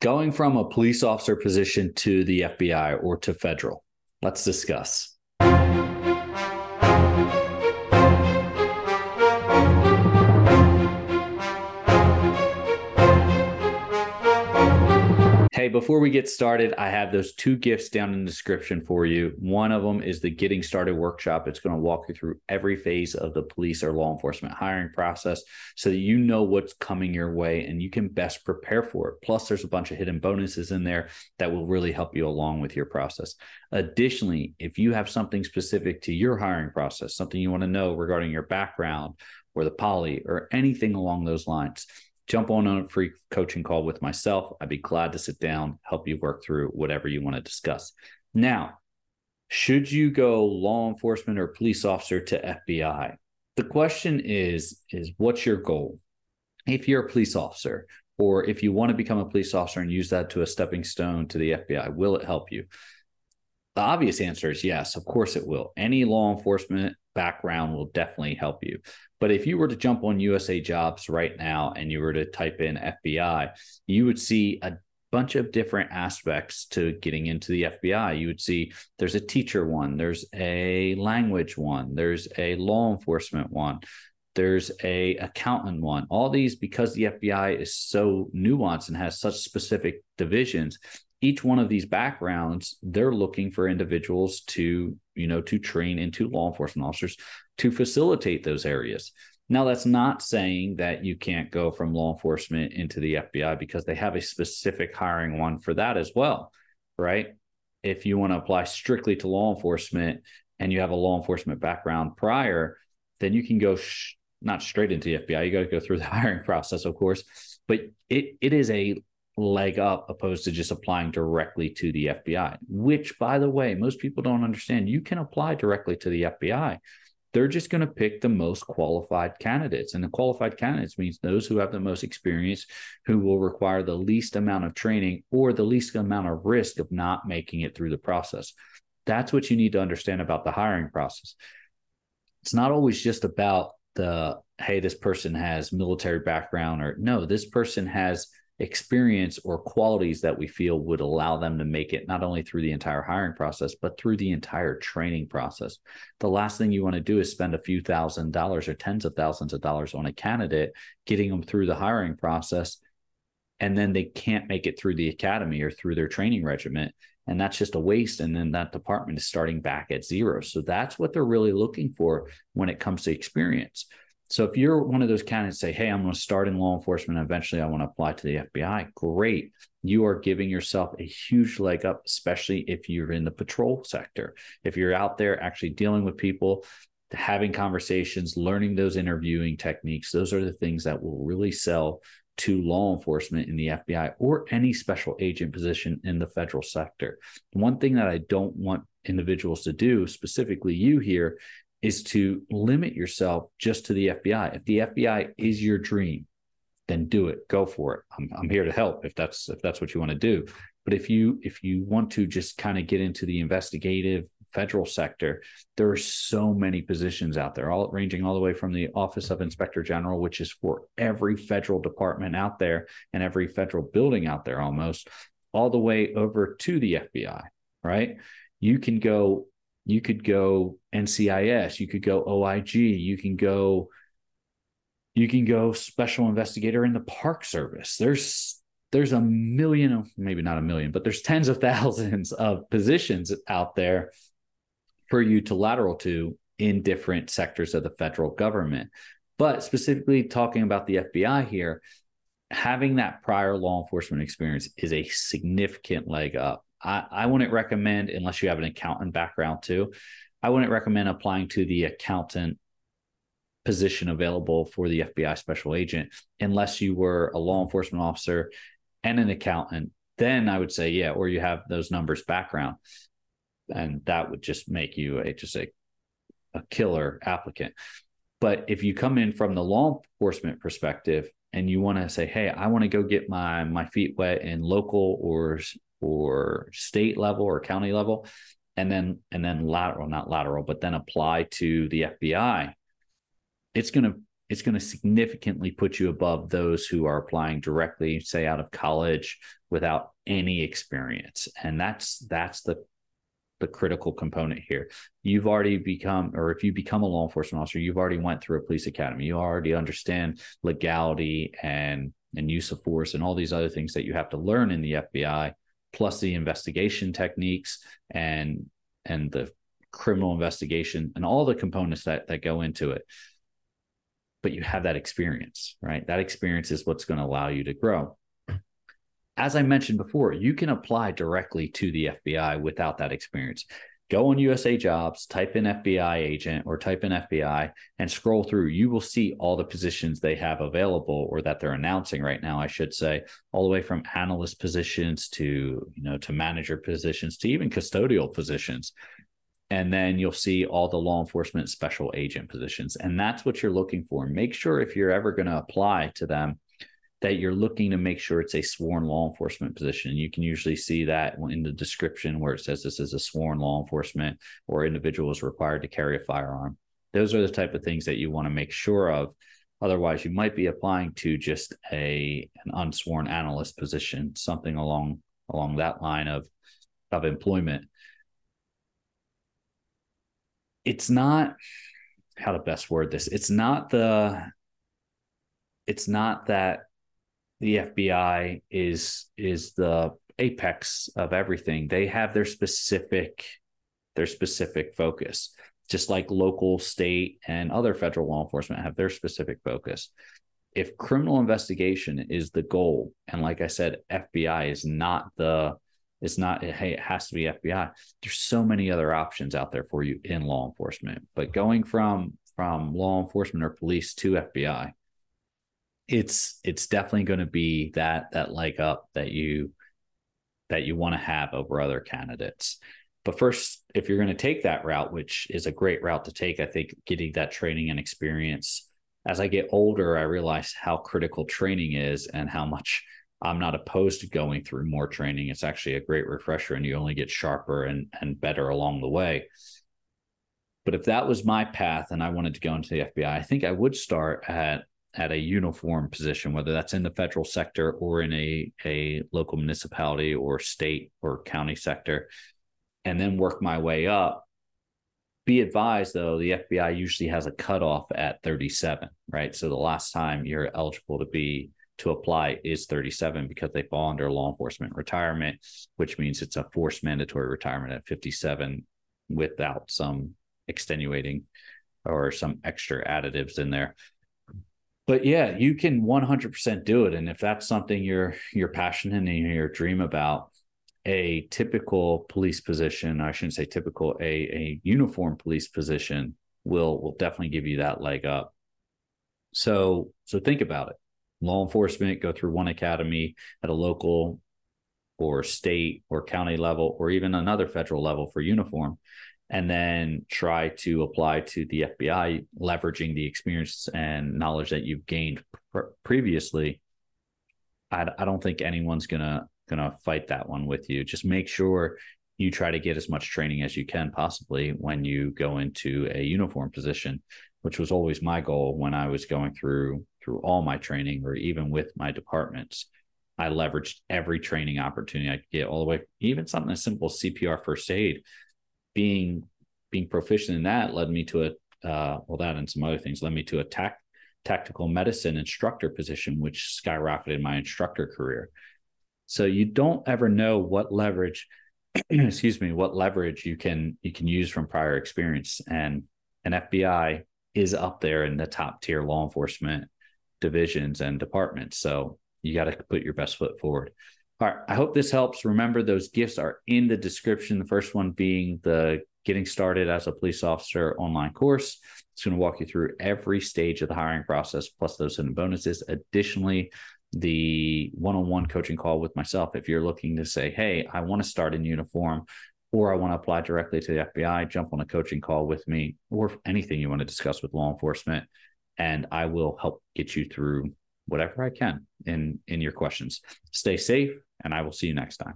Going from a police officer position to the FBI or to federal, let's discuss. Hey, before we get started, I have those two gifts down in the description for you. One of them is the Getting Started workshop. It's going to walk you through every phase of the police or law enforcement hiring process so that you know what's coming your way and you can best prepare for it. Plus, there's a bunch of hidden bonuses in there that will really help you along with your process. Additionally, if you have something specific to your hiring process, something you want to know regarding your background or the poly or anything along those lines, jump on a free coaching call with myself. I'd be glad to sit down, help you work through whatever you want to discuss. Now, should you go law enforcement or police officer to FBI? The question is is what's your goal? If you're a police officer or if you want to become a police officer and use that to a stepping stone to the FBI, will it help you? The obvious answer is yes, of course it will. Any law enforcement background will definitely help you. But if you were to jump on USA Jobs right now and you were to type in FBI, you would see a bunch of different aspects to getting into the FBI. You would see there's a teacher one, there's a language one, there's a law enforcement one, there's a accountant one. All these because the FBI is so nuanced and has such specific divisions, each one of these backgrounds they're looking for individuals to you know to train into law enforcement officers to facilitate those areas. Now that's not saying that you can't go from law enforcement into the fbi because they have a specific hiring one for that as well right? If you want to apply strictly to law enforcement and you have a law enforcement background prior then you can go sh- not straight into the fbi you got to go through the hiring process of course. But it it is a leg up opposed to just applying directly to the FBI, which, by the way, most people don't understand. You can apply directly to the FBI. They're just going to pick the most qualified candidates. And the qualified candidates means those who have the most experience, who will require the least amount of training or the least amount of risk of not making it through the process. That's what you need to understand about the hiring process. It's not always just about the, hey, this person has military background, or no, this person has experience or qualities that we feel would allow them to make it not only through the entire hiring process, but through the entire training process. The last thing you want to do is spend a few thousand dollars or tens of thousands of dollars on a candidate, getting them through the hiring process, and then they can't make it through the academy or through their training regiment. And that's just a waste. And then that department is starting back at zero. So that's what they're really looking for when it comes to experience. So if you're one of those candidates, say, "Hey, I'm going to start in law enforcement. And eventually, I want to apply to the FBI." Great, you are giving yourself a huge leg up, especially if you're in the patrol sector. If you're out there actually dealing with people, having conversations, learning those interviewing techniques, those are the things that will really sell to law enforcement in the FBI or any special agent position in the federal sector. One thing that I don't want individuals to do, specifically you here, is to limit yourself just to the FBI. If the FBI is your dream, then do it. Go for it. I'm, I'm here to help if that's if that's what you want to do. But if you if you want to just kind of get into the investigative federal sector, there are so many positions out there, all ranging all the way from the Office of Inspector General, which is for every federal department out there and every federal building out there almost, all the way over to the FBI, right? You can go you could go NCIS, you could go OIG, you can go you can go special investigator in the park service. There's there's a million, maybe not a million, but there's tens of thousands of positions out there for you to lateral to in different sectors of the federal government. But specifically talking about the FBI here, having that prior law enforcement experience is a significant leg up. I, I wouldn't recommend, unless you have an accountant background too, I wouldn't recommend applying to the accountant position available for the FBI special agent unless you were a law enforcement officer and an accountant. Then I would say, yeah, or you have those numbers background. And that would just make you a just a, a killer applicant. But if you come in from the law enforcement perspective and you want to say, hey, I want to go get my my feet wet in local or or state level or county level and then and then lateral not lateral but then apply to the FBI it's going to it's going to significantly put you above those who are applying directly say out of college without any experience. And that's that's the the critical component here. You've already become, or if you become a law enforcement officer, you've already went through a police academy. You already understand legality and and use of force and all these other things that you have to learn in the FBI, plus the investigation techniques and and the criminal investigation and all the components that that go into it. But you have that experience, right? That experience is what's going to allow you to grow as I mentioned before, you can apply directly to the FBI without that experience. Go on USA Jobs, type in FBI agent or type in FBI and scroll through. You will see all the positions they have available or that they're announcing right now, I should say, all the way from analyst positions to, you know, to manager positions to even custodial positions. And then you'll see all the law enforcement special agent positions. And that's what you're looking for. Make sure if you're ever going to apply to them that you're looking to make sure it's a sworn law enforcement position. You can usually see that in the description where it says this is a sworn law enforcement or individual is required to carry a firearm. Those are the type of things that you want to make sure of. Otherwise, you might be applying to just a an unsworn analyst position, something along along that line of of employment. It's not how to best word this. It's not the it's not that the FBI is is the apex of everything. They have their specific their specific focus, just like local, state, and other federal law enforcement have their specific focus. If criminal investigation is the goal, and like I said, FBI is not the it's not hey it has to be FBI. There's so many other options out there for you in law enforcement, but going from from law enforcement or police to FBI it's it's definitely going to be that that leg up that you that you want to have over other candidates. But first, if you're going to take that route, which is a great route to take, I think getting that training and experience. As I get older, I realize how critical training is and how much I'm not opposed to going through more training. It's actually a great refresher and you only get sharper and, and better along the way. But if that was my path and I wanted to go into the FBI, I think I would start at at a uniform position, whether that's in the federal sector or in a, a local municipality or state or county sector, and then work my way up. Be advised though, the FBI usually has a cutoff at 37, right? So the last time you're eligible to be to apply is 37 because they fall under law enforcement retirement, which means it's a forced mandatory retirement at 57 without some extenuating or some extra additives in there but yeah, you can 100% do it. And if that's something you're you're passionate and your dream about, a typical police position, I shouldn't say typical, a a uniform police position will will definitely give you that leg up. So so think about it. Law enforcement go through one academy at a local or state or county level or even another federal level for uniform and then try to apply to the FBI, leveraging the experience and knowledge that you've gained pr- previously. I, I don't think anyone's gonna gonna fight that one with you. Just make sure you try to get as much training as you can possibly when you go into a uniform position, which was always my goal when I was going through through all my training or even with my departments. I leveraged every training opportunity I could get all the way, even something as simple as CPR first aid being being proficient in that led me to a uh, well that and some other things led me to a tac- tactical medicine instructor position which skyrocketed my instructor career. So you don't ever know what leverage excuse me what leverage you can you can use from prior experience. And an fbi is up there in the top tier law enforcement divisions and departments. So you got to put your best foot forward all right. I hope this helps. Remember, those gifts are in the description. The first one being the Getting Started as a Police Officer online course. It's going to walk you through every stage of the hiring process, plus those hidden bonuses. Additionally, the one on one coaching call with myself. If you're looking to say, hey, I want to start in uniform, or I want to apply directly to the FBI, jump on a coaching call with me, or anything you want to discuss with law enforcement, and I will help get you through whatever I can in in your questions. Stay safe, and I will see you next time.